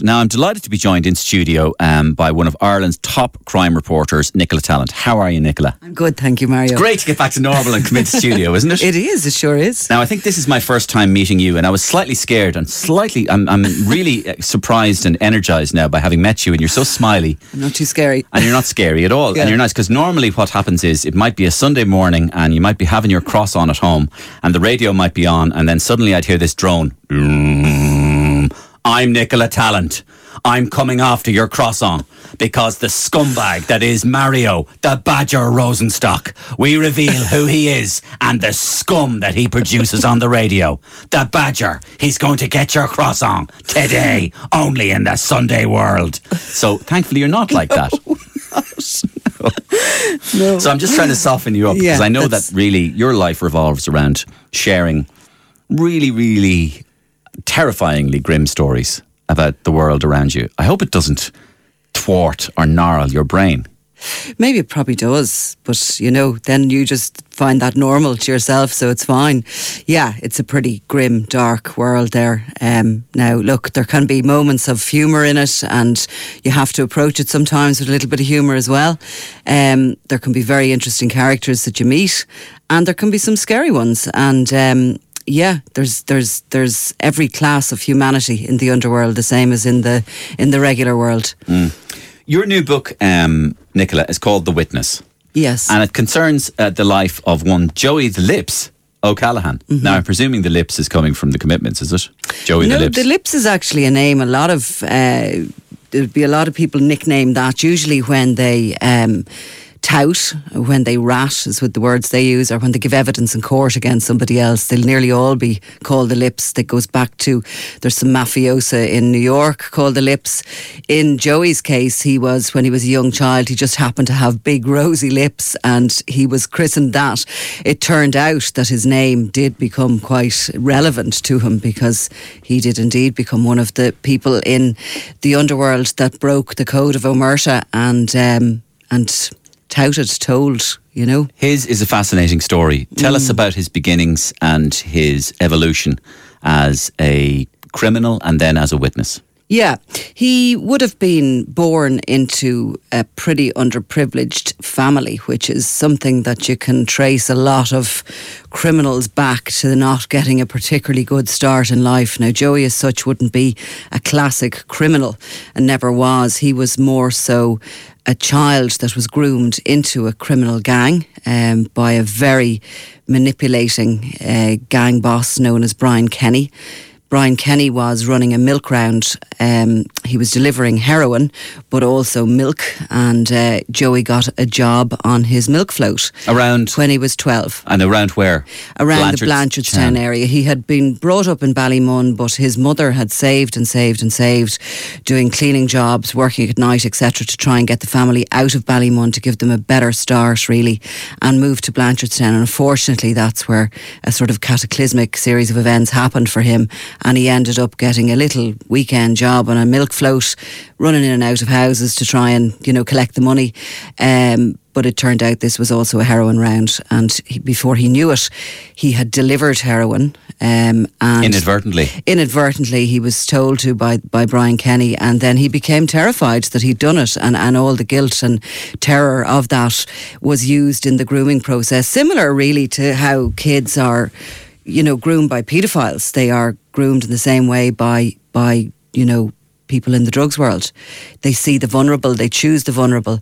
Now, I'm delighted to be joined in studio um, by one of Ireland's top crime reporters, Nicola Tallant. How are you, Nicola? I'm good, thank you, Mario. It's Great to get back to normal and come into studio, isn't it? It is, it sure is. Now, I think this is my first time meeting you, and I was slightly scared and slightly, I'm, I'm really uh, surprised and energized now by having met you, and you're so smiley. I'm not too scary. And you're not scary at all. Yeah. And you're nice, because normally what happens is it might be a Sunday morning, and you might be having your cross on at home, and the radio might be on, and then suddenly I'd hear this drone. I'm Nicola Tallant. I'm coming after your croissant because the scumbag that is Mario, the Badger Rosenstock, we reveal who he is and the scum that he produces on the radio. The Badger, he's going to get your croissant today, only in the Sunday world. So thankfully you're not like that. No. So I'm just trying to soften you up because I know that really your life revolves around sharing really, really terrifyingly grim stories about the world around you. I hope it doesn't thwart or gnarl your brain. Maybe it probably does, but you know, then you just find that normal to yourself, so it's fine. Yeah, it's a pretty grim, dark world there. Um, now, look, there can be moments of humour in it, and you have to approach it sometimes with a little bit of humour as well. Um, there can be very interesting characters that you meet, and there can be some scary ones. And um, yeah, there's there's there's every class of humanity in the underworld, the same as in the in the regular world. Your new book, um, Nicola, is called The Witness, Yes. and it concerns uh, the life of one Joey the Lips O'Callaghan. Now, I'm presuming the Lips is coming from the commitments, is it? Joey no, the Lips. the lips is actually a name. A lot of uh, there'd be a lot of people nickname that usually when they um, tout, when they rat is what the words they use, or when they give evidence in court against somebody else. They'll nearly all be called the lips. That goes back to there's some mafiosa in New York called the lips. In Joey's case, he was when he was a young child. He just happened to have big rosy lips, and he was christened that. It turned out that his name did become quite relevant to him because he did indeed become one of the people in the underworld that broke the code of Omerta and um, and touted, told, you know. His is a fascinating story. Tell us mm. about his beginnings and his evolution as a criminal and then as a witness. Yeah, he would have been born into a pretty underprivileged family, which is something that you can trace a lot of criminals back to not getting a particularly good start in life. Now, Joey, as such, wouldn't be a classic criminal and never was. He was more so a child that was groomed into a criminal gang um, by a very manipulating uh, gang boss known as Brian Kenny. Brian Kenny was running a milk round. Um, he was delivering heroin, but also milk. And uh, Joey got a job on his milk float Around when he was 12 and around where? around the Blanchardstown Blanchardstown. area. He had been brought up in Ballymun, but his mother had saved and saved and saved, doing cleaning jobs, working at night, etc., to try and get the family out of Ballymun to give them a better start, really, and move to Blanchardstown. And unfortunately, that's where a sort of cataclysmic series of events happened for him, and he ended up getting a little weekend job on a milk float, running in and out of houses to try and you know collect the money. Um, but it turned out this was also a heroin round, and he, before he knew it, he had delivered heroin. Um, and Inadvertently. inadvertently, he was told to by by Brian Kenny, and then he became terrified that he'd done it, and and all the guilt and terror of that was used in the grooming process. Similar, really, to how kids are, you know, groomed by paedophiles. They are groomed in the same way by by you know people in the drugs world. They see the vulnerable, they choose the vulnerable,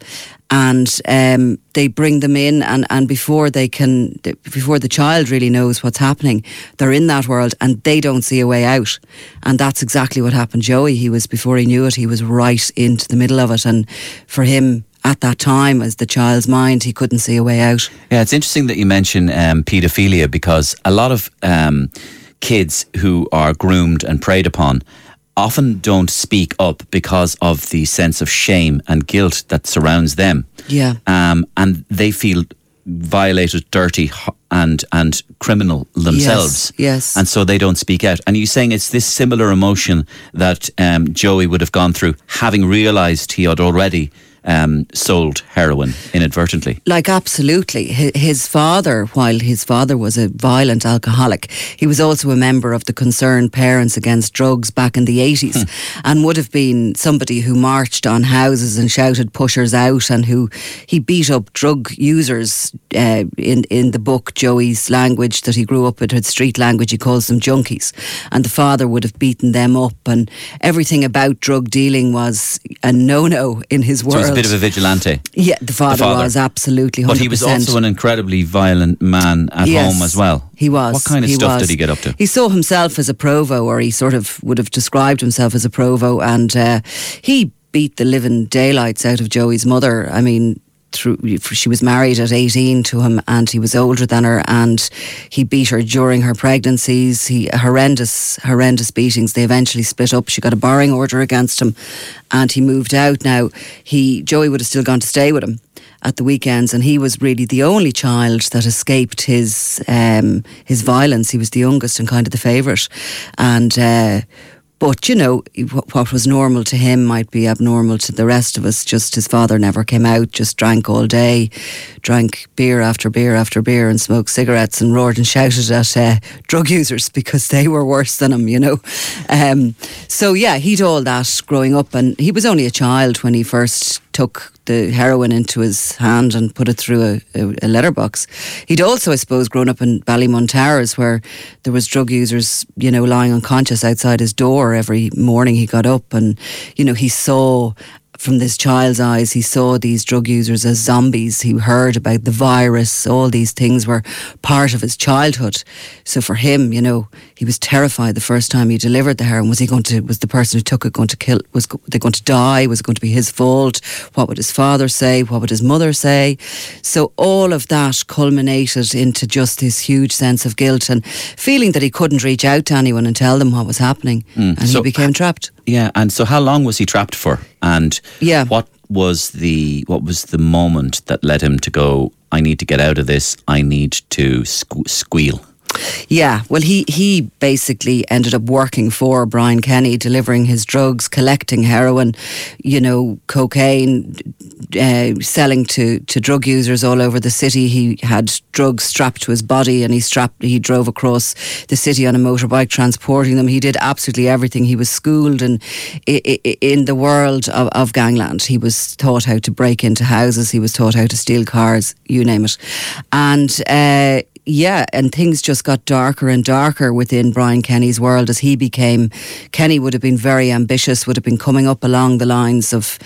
and um, they bring them in. And, and before they can, before the child really knows what's happening, they're in that world and they don't see a way out. And that's exactly what happened. Joey, he was before he knew it, he was right into the middle of it. And for him. At that time, as the child's mind, he couldn't see a way out. Yeah, it's interesting that you mention um, paedophilia because a lot of um, kids who are groomed and preyed upon often don't speak up because of the sense of shame and guilt that surrounds them. Yeah. Um, and they feel violated, dirty, and and criminal themselves. yes. And so they don't speak out. And you're saying it's this similar emotion that um, Joey would have gone through, having realised he had already um, sold heroin inadvertently. Like, absolutely. His father, while his father was a violent alcoholic, he was also a member of the Concerned Parents Against Drugs back in the 80s and would have been somebody who marched on houses and shouted pushers out and who he beat up drug users uh, in, in the book, Joey's language that he grew up with, his street language, he calls them junkies. And the father would have beaten them up and everything about drug dealing was a no-no in his world. Bit of a vigilante. Yeah, the father, father. was absolutely 100%. But he was also an incredibly violent man at Yes, home as well. He was. What kind of stuff was. did he get up to? He saw himself as a provo, or he sort of would have described himself as a provo, and uh, he beat the living daylights out of Joey's mother. I mean. Through, she was married at 18 to him and he was older than her and he beat her during her pregnancies he horrendous horrendous beatings they eventually split up she got a barring order against him and he moved out now he Joey would have still gone to stay with him at the weekends, and he was really the only child that escaped his um, his violence. He was the youngest and kind of the favourite, and. Uh, but you know what was normal to him might be abnormal to the rest of us. Just his father never came out, just drank all day, drank beer after beer after beer, and smoked cigarettes and roared and shouted at uh, drug users because they were worse than him. You know, um, so yeah, he'd all that growing up, and he was only a child when he first took the heroin into his hand and put it through a, a, a letterbox. He'd also, I suppose, grown up in Ballymun Towers where there was drug users, you know, lying unconscious outside his door every morning he got up and, you know, he saw from this child's eyes, he saw these drug users as zombies. He heard about the virus. All these things were part of his childhood. So for him, you know, he was terrified the first time he delivered the heroin. Was he going to? Was the person who took it going to kill? Was they going to die? Was it going to be his fault? What would his father say? What would his mother say? So all of that culminated into just this huge sense of guilt and feeling that he couldn't reach out to anyone and tell them what was happening, hmm. and So- he became trapped. Yeah, and so how long was he trapped for? And Yeah. what was the what was the moment that led him to go? I need to get out of this. I need to sque- squeal. Yeah, well, he he basically ended up working for Brian Kenny, delivering his drugs, collecting heroin, you know, cocaine, uh, selling to, to drug users all over the city. He had drugs strapped to his body, and he strapped. He drove across the city on a motorbike, transporting them. He did absolutely everything. He was schooled in in the world of, of gangland. He was taught how to break into houses. He was taught how to steal cars. You name it, and. Uh, yeah, and things just got darker and darker within Brian Kenny's world as he became. Kenny would have been very ambitious, would have been coming up along the lines of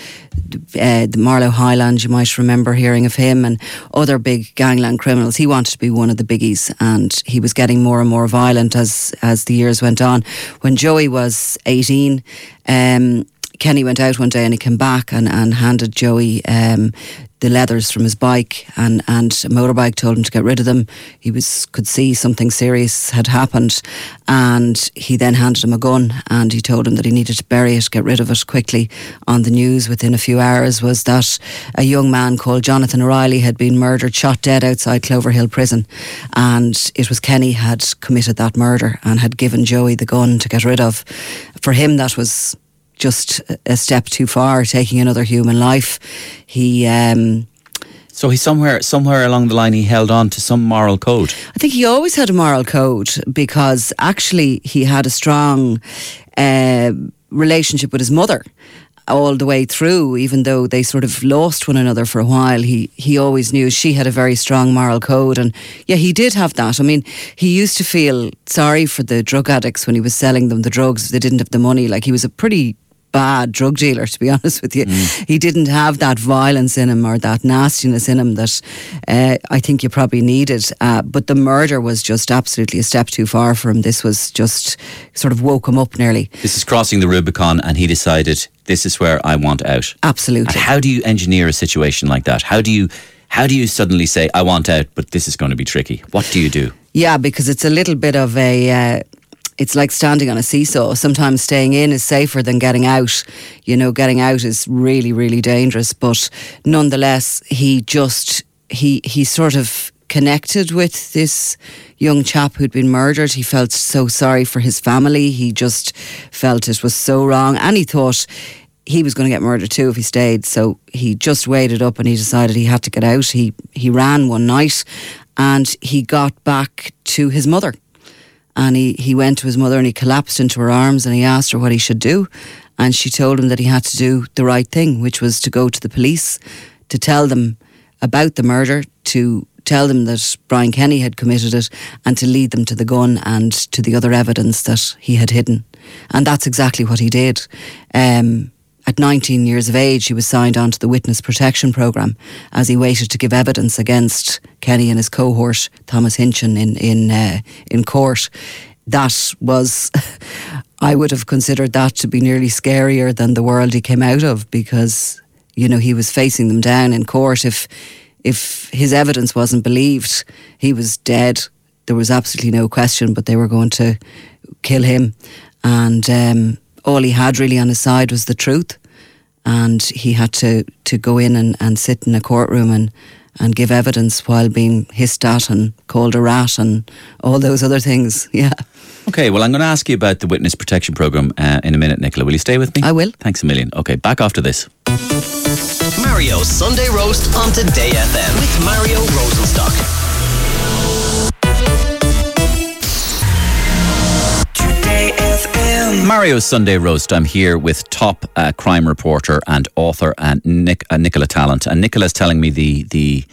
uh, the Marlo Hyland. You might remember hearing of him and other big gangland criminals. He wanted to be one of the biggies, and he was getting more and more violent as as the years went on. When Joey was eighteen. Um, Kenny went out one day and he came back and, and handed Joey um, the leathers from his bike and, and a motorbike told him to get rid of them. He was could see something serious had happened and he then handed him a gun and he told him that he needed to bury it, get rid of it quickly. On the news within a few hours was that a young man called Jonathan O'Reilly had been murdered, shot dead outside Cloverhill prison and it was Kenny had committed that murder and had given Joey the gun to get rid of. For him that was just a step too far, taking another human life. He, um, So he somewhere somewhere along the line he held on to some moral code. I think he always had a moral code because actually he had a strong uh, relationship with his mother all the way through, even though they sort of lost one another for a while. He he always knew she had a very strong moral code, and yeah, he did have that. I mean, he used to feel sorry for the drug addicts when he was selling them the drugs. They didn't have the money. Like he was a pretty bad drug dealer, to be honest with you. He didn't have that violence in him or that nastiness in him that uh, I think you probably needed. Uh, but the murder was just absolutely a step too far for him. This was just sort of woke him up nearly. This is crossing the Rubicon, and he decided this is where I want out. And Absolutely. how do you engineer a situation like that? How do you how do you suddenly say I want out, but this is going to be tricky? What do you do? Yeah, because it's a little bit of a. Uh, it's like standing on a seesaw. Sometimes staying in is safer than getting out. You know, getting out is really, really dangerous. But nonetheless, he just he he sort of connected with this young chap who'd been murdered. He felt so sorry for his family. He just felt it was so wrong, and he thought he was going to get murdered too if he stayed. So he just waited up and he decided he had to get out. He he ran one night and he got back to his mother. And he, he went to his mother and he collapsed into her arms and he asked her what he should do. And she told him that he had to do the right thing, which was to go to the police, to tell them about the murder, to tell them that Brian Kenny had committed it, and to lead them to the gun and to the other evidence that he had hidden. And that's exactly what he did. Um, at 19 years of age, he was signed onto the Witness Protection Programme as he waited to give evidence against Kenny and his cohort, Thomas Hinchin, in, in, uh, in court. That was, I would have considered that to be nearly scarier than the world he came out of because, you know, he was facing them down in court. If, if his evidence wasn't believed, he was dead. There was absolutely no question, but they were going to kill him. And um, all he had really on his side was the truth. And he had to, to go in and, and sit in a courtroom and, and give evidence while being hissed at and called a rat and all those other things. Yeah. Okay, well, I'm going to ask you about the witness protection program uh, in a minute, Nicola. Will you stay with me? I will. Thanks a million. Okay, back after this. Mario's Sunday Roast on Today FM with Mario Rosenstock. Today FM. Mario's Sunday Roast. I'm here with top uh, crime reporter and author and Nick, uh, Nicola Tallant. And Nicola's telling me the the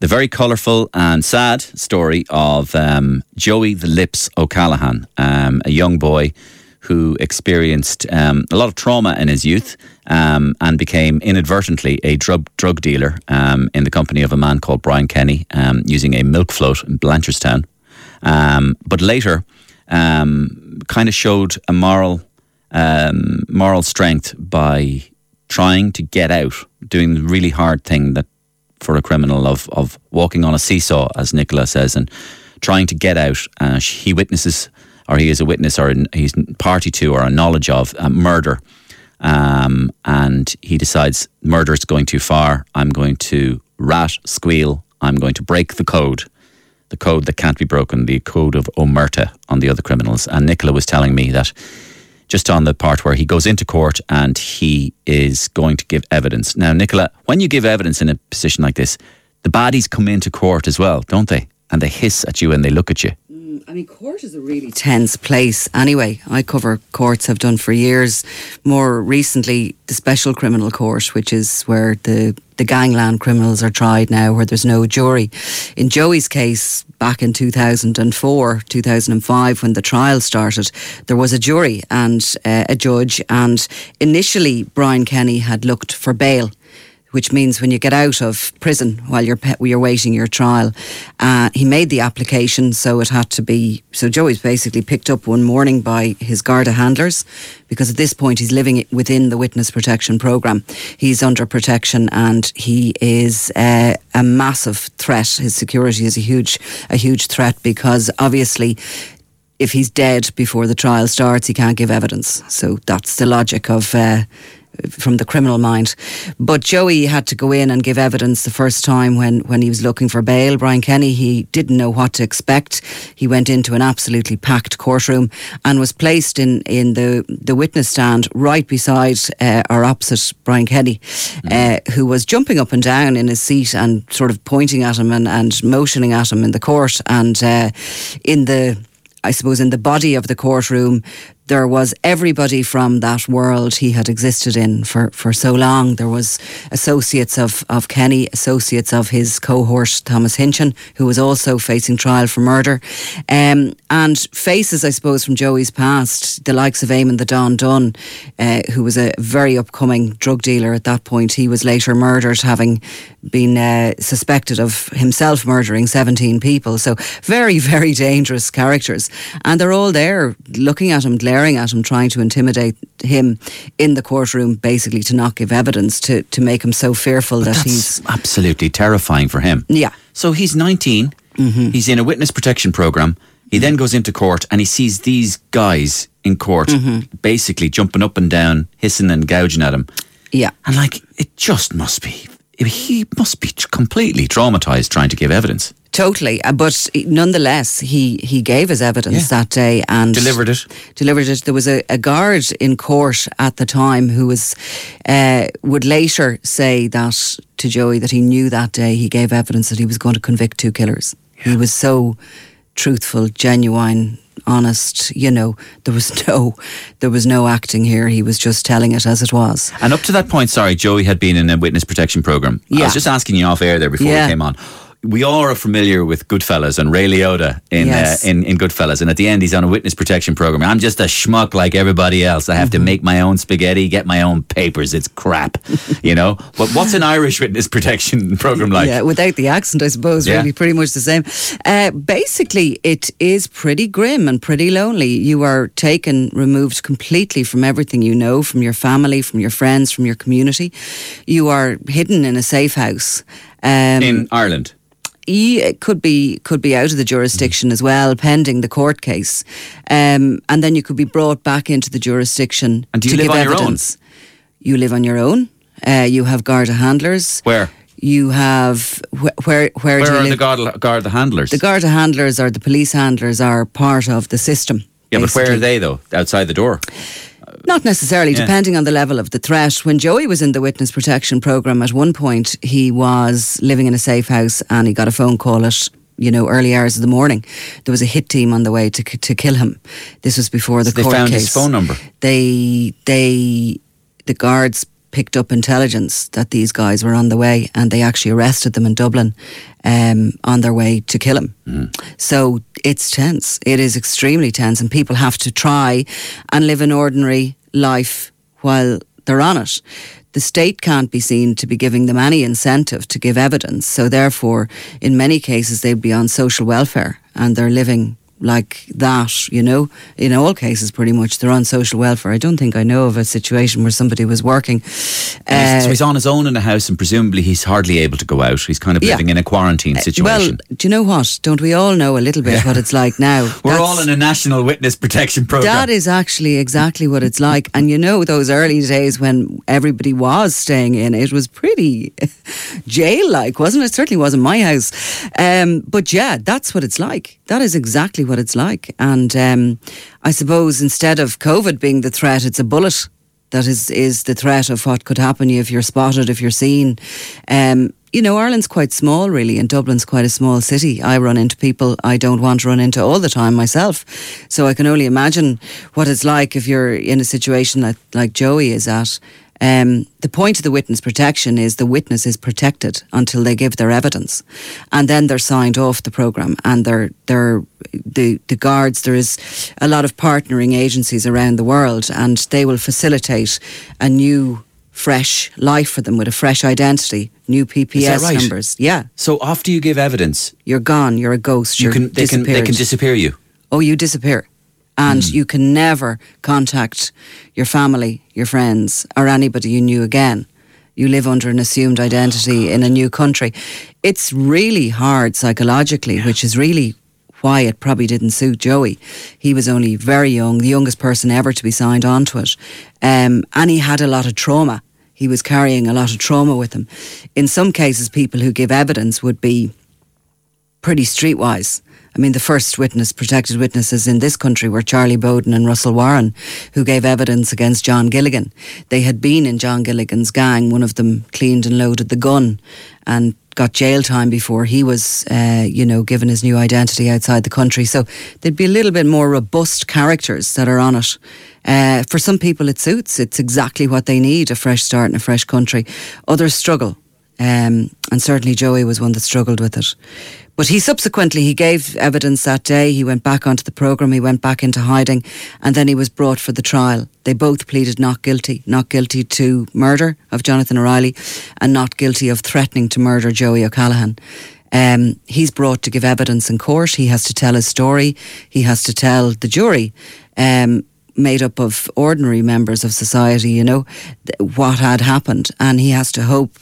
the very colourful and sad story of um, Joey the Lips O'Callaghan, um, a young boy who experienced um, a lot of trauma in his youth um, and became inadvertently a drug drug dealer um, in the company of a man called Brian Kenny, um, using a milk float in Blanchardstown. Um, but later, um, kind of showed a moral um, moral strength by trying to get out, doing the really hard thing that for a criminal of of walking on a seesaw, as Nicola says, and trying to get out. Uh, he witnesses, or he is a witness, or he's party to, or a knowledge of murder. Um, and he decides murder is going too far. I'm going to rat, squeal. I'm going to break the code, the code that can't be broken, the code of omerta on the other criminals. And Nicola was telling me that just on the part where he goes into court and he is going to give evidence. Now, Nicola, when you give evidence in a position like this, the baddies come into court as well, don't they? And they hiss at you and they look at you. I mean, court is a really tense place. Anyway, I cover courts, have done for years. More recently, the Special Criminal Court, which is where the the gangland criminals are tried now, where there's no jury. In Joey's case, back in 2004, 2005, when the trial started, there was a jury and uh, a judge, and initially Brian Kenny had looked for bail which means when you get out of prison while you're you're waiting your trial. Uh, he made the application, so it had to be. So Joey's basically picked up one morning by his Garda handlers, because at this point he's living within the witness protection program. He's under protection, and he is uh, a massive threat. His security is a huge a huge threat because obviously if he's dead before the trial starts, he can't give evidence. So that's the logic of. Uh, from the criminal mind. But Joey had to go in and give evidence the first time when, when he was looking for bail. Brian Kenny, he didn't know what to expect. He went into an absolutely packed courtroom and was placed in, in the, the witness stand right beside uh, or opposite Brian Kenny, uh, who was jumping up and down in his seat and sort of pointing at him and, and motioning at him in the court. And uh, in the I suppose in the body of the courtroom, there was everybody from that world he had existed in for, for so long. There was associates of, of Kenny, associates of his cohort Thomas Hinchin, who was also facing trial for murder, um, and faces, I suppose, from Joey's past, the likes of Eamon the Don Dunne, uh, who was a very upcoming drug dealer at that point. He was later murdered, having been uh, suspected of himself murdering 17 people. So very, very dangerous characters. And they're all there looking at him, glaring at him, trying to intimidate him in the courtroom, basically to not give evidence, to, to make him so fearful that That's he's. absolutely terrifying for him. Yeah. So he's 19. Mm-hmm. He's in a witness protection program. He then goes into court and he sees these guys in court mm-hmm. basically jumping up and down, hissing and gouging at him. Yeah. And like, it just must be he must be completely traumatized trying to give evidence. Totally, uh, but nonetheless, he, he gave his evidence Yeah. that day and Delivered it. Delivered it. There was a, a guard in court at the time who was uh, would later say that to Joey that he knew that day he gave evidence that he was going to convict two killers. He was so truthful, genuine, honest. You know, there was no there was no acting here. He was just telling it as it was. And up to that point, sorry, Joey had been in a witness protection program. yeah. I was just asking you off air there before Yeah. we came on. We all are familiar with Goodfellas and Ray Liotta in, Yes. uh, in in Goodfellas, and at the end he's on a witness protection program. I'm just a schmuck like everybody else. I have Mm-hmm. to make my own spaghetti, get my own papers. It's crap, you know. But what's an Irish witness protection program like? yeah, without the accent, I suppose, Yeah. really pretty much the same. Uh, basically, it is pretty grim and pretty lonely. You are taken, removed completely from everything you know, from your family, from your friends, from your community. You are hidden in a safe house. Um, In Ireland. E it could be could be out of the jurisdiction as well, pending the court case, um, and then you could be brought back into the jurisdiction And do you to live give on your own? You live on your own. Uh, you have Garda handlers. Where? You have wh- where where, do you are live? the guard, guard the handlers? The Garda handlers or the police handlers are part of the system. yeah, but where are they though? Outside the door. Not necessarily, Yeah. depending on the level of the threat. When Joey was in the witness protection program, at one point he was living in a safe house and he got a phone call at you know early hours of the morning. There was a hit team on the way to to kill him. This was before the So they found case. his phone number? They they the guards picked up intelligence that these guys were on the way and they actually arrested them in Dublin um, on their way to kill him. So it's tense. It is extremely tense, and people have to try and live an ordinary life while they're on it. The state can't be seen to be giving them any incentive to give evidence. So, therefore, in many cases, they'd be on social welfare and they're living like that, you know. In all cases, pretty much, they're on social welfare. I don't think I know of a situation where somebody was working. He's- so Uh, he's on his own in a house, and presumably he's hardly able to go out. He's kind of Yeah. living in a quarantine situation. Well, do you know what? Don't we all know a little bit what it's like now? We're That's- all in a national witness protection program. That is actually exactly what it's like. And you know, those early days when everybody was staying in, it was pretty jail like, wasn't it? Certainly wasn't my house. Um, but yeah, that's what it's like. That is exactly what it's like. And um, I suppose instead of COVID being the threat, it's a bullet that is, is the threat of what could happen you if you're spotted, if you're seen. Um, you know, Ireland's quite small, really, and Dublin's quite a small city. I run into people I don't want to run into all the time myself. So I can only imagine what it's like if you're in a situation like, like Joey is at. Um, the point of the witness protection is the witness is protected until they give their evidence, and then they're signed off the program. And they're they're the the guards. There is a lot of partnering agencies around the world, and they will facilitate a new, fresh life for them with a fresh identity, new PPS right? numbers. Yeah, so after you give evidence, you're gone. You're a ghost. you You're can they can they can disappear you. oh, you disappear. And Hmm. you can never contact your family, your friends, or anybody you knew again. You live under an assumed identity in a new country. It's really hard psychologically, which is really why it probably didn't suit Joey. He was only very young, the youngest person ever to be signed on to it. Um, and he had a lot of trauma. He was carrying a lot of trauma with him. In some cases, people who give evidence would be pretty streetwise. I mean, the first witness, protected witnesses in this country were Charlie Bowden and Russell Warren, who gave evidence against John Gilligan. They had been in John Gilligan's gang. One of them cleaned and loaded the gun and got jail time before he was, uh, you know, given his new identity outside the country. So there'd be a little bit more robust characters that are on it. Uh, for some people, it suits. It's exactly what they need a fresh start in a fresh country. Others struggle. Um, and certainly Joey was one that struggled with it. But he subsequently he gave evidence that day. He went back onto the program. He went back into hiding, and then he was brought for the trial. They both pleaded not guilty, not guilty to murder of Jonathan O'Reilly, and not guilty of threatening to murder Joey O'Callaghan. Um, he's brought to give evidence in court. He has to tell his story. He has to tell the jury. Um, made up of ordinary members of society, you know, what had happened. And he has to hope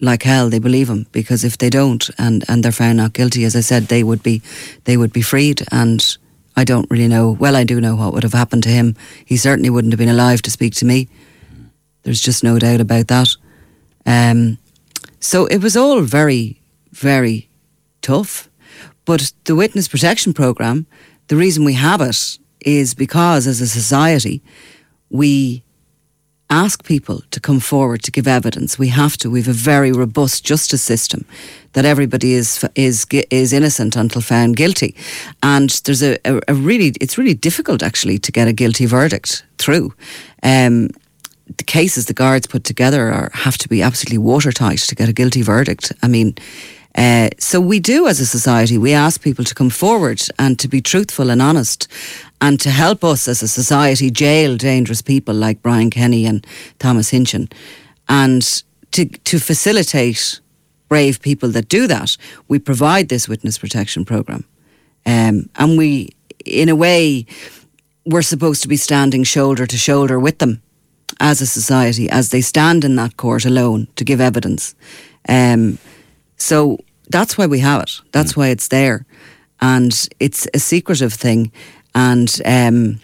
like hell they believe him because if they don't and, and they're found not guilty, as I said, they would be they would be freed. And I don't really know. Well, I do know what would have happened to him. He certainly wouldn't have been alive to speak to me. There's just no doubt about that. Um, So it was all very, very tough. But the witness protection program, the reason we have it is because as a society, we ask people to come forward to give evidence. We have to. We have a very robust justice system that everybody is is is innocent until found guilty, and there's a, a, a really it's really difficult actually to get a guilty verdict through. Um, the cases the guards put together are have to be absolutely watertight to get a guilty verdict. I mean. Uh, so we do as a society, we ask people to come forward and to be truthful and honest and to help us as a society jail dangerous people like Brian Kenny and Thomas Hinchin and to, to facilitate brave people that do that, we provide this witness protection program. Um, and we, in a way, we're supposed to be standing shoulder to shoulder with them as a society as they stand in that court alone to give evidence. Um, so that's why we have it. That's mm. why it's there. And it's a secretive thing. And um,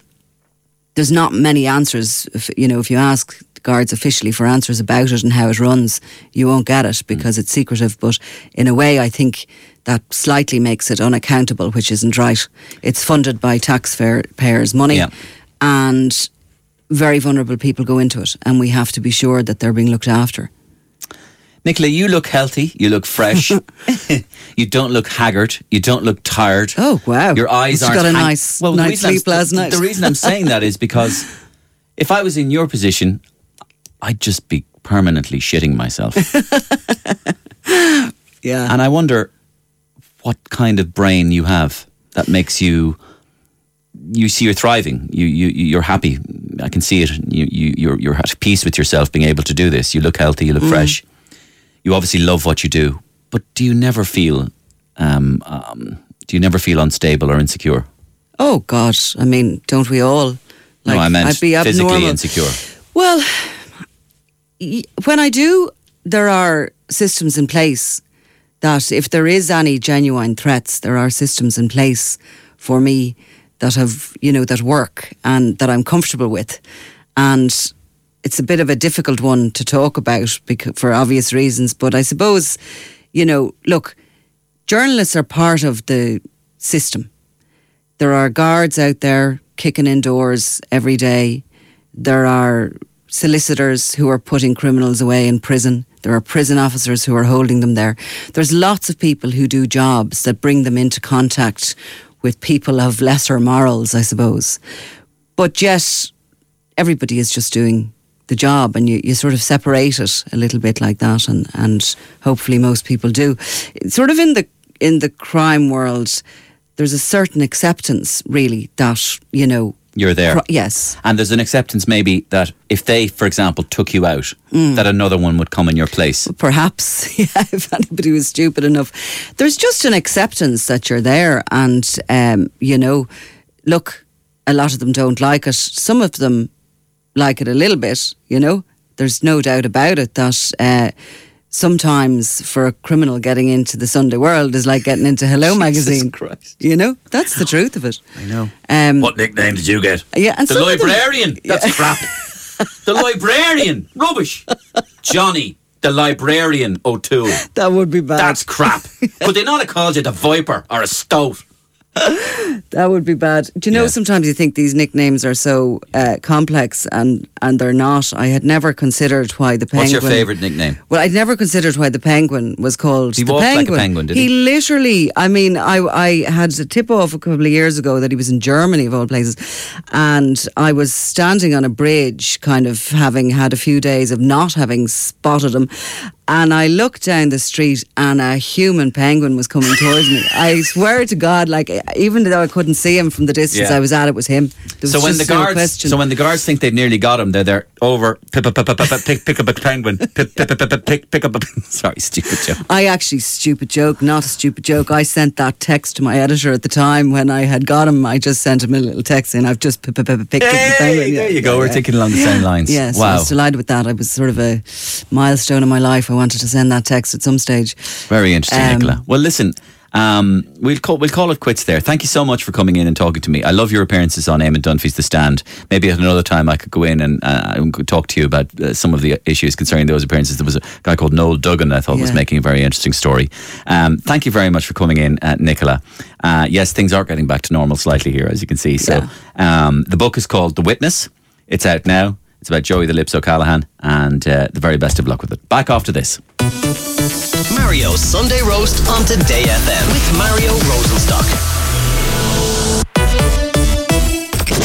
there's not many answers. If, you know, if you ask guards officially for answers about it and how it runs, you won't get it because mm. it's secretive. But in a way, I think that slightly makes it unaccountable, which isn't right. It's funded by taxpayers' money. Yeah. And very vulnerable people go into it, and we have to be sure that they're being looked after. Nicola, you look healthy. You look fresh. you don't look haggard. You don't look tired. Oh wow! Your eyes are got a nice well, night's sleep last night. The reason I'm saying that is because if I was in your position, I'd just be permanently shitting myself. yeah. And I wonder what kind of brain you have that makes you you see you're thriving. You you you're happy. I can see it. You you you're you're at peace with yourself being able to do this. You look healthy. You look mm. fresh you obviously love what you do, but do you never feel um, um, do you never feel unstable or insecure? Oh God, I mean, don't we all? Like, no, I meant I'd be physically insecure. Well, when I do, there are systems in place that if there is any genuine threats, there are systems in place for me that have you know that work and that I'm comfortable with, and it's a bit of a difficult one to talk about because, for obvious reasons. But I suppose, you know, look, journalists are part of the system. There are guards out there kicking indoors every day. There are solicitors who are putting criminals away in prison. There are prison officers who are holding them there. There's lots of people who do jobs that bring them into contact with people of lesser morals, I suppose. But yet, everybody is just doing the job and you, you sort of separate it a little bit like that and, and hopefully most people do. sort of in the in the crime world there's a certain acceptance really that, you know, you're there. Yes. And there's an acceptance maybe that if they, for example, took you out, mm. that another one would come in your place. Perhaps, yeah, if anybody was stupid enough. There's just an acceptance that you're there and, um, you know, look, a lot of them don't like it. Some of them like it a little bit, you know. There's no doubt about it that uh, sometimes for a criminal getting into the Sunday World is like getting into Hello magazine. Christ. You know, that's the truth of it. I know. Um, what nickname did you get? Yeah, and the librarian. Them, that's yeah. crap. the librarian, rubbish. Johnny, the librarian O'Toole. That would be bad. That's crap. Could they not have called you the Viper or a Stoat? That would be bad. Do you know, yeah. sometimes you think these nicknames are so uh, complex and, and they're not. I had never considered why the penguin. What's your favourite nickname? Well, I'd never considered why the penguin was called he the walked penguin. Like a penguin, did he? He literally, I mean, I, I had a tip off a couple of years ago that he was in Germany, of all places. And I was standing on a bridge, kind of having had a few days of not having spotted him. And I looked down the street and a human penguin was coming towards me. I swear to God, like even though I couldn't see him from the distance yeah. I was at, it was him. Was so when the guards, no so when the guards think they've nearly got him, they're there over pick, pick, pick, up a penguin, pick, pick, pick, pick, pick up a. Sorry, stupid joke. I actually stupid joke, not a stupid joke. I sent that text to my editor at the time when I had got him. I just sent him a little text saying I've just picked up the penguin. There you go. We're thinking along the same lines. Yes, wow. I was delighted with that. It was sort of a milestone in my life. I wanted to send that text at some stage. Very interesting, um, Nicola. Well, listen, Um, we'll call we'll call it quits there. Thank you so much for coming in and talking to me. I love your appearances on Eamon Dunphy's The Stand. Maybe at another time I could go in and uh, talk to you about uh, some of the issues concerning those appearances. There was a guy called Noel Duggan I thought yeah. was making a very interesting story. Um, thank you very much for coming in, uh, Nicola. Uh, yes, things are getting back to normal slightly here, as you can see. So yeah. um, the book is called The Witness. It's out now. It's about Joey the Lips O'Callaghan, and uh, the very best of luck with it. Back after this. Mario's Sunday Roast on Today FM with Mario Rosenstock.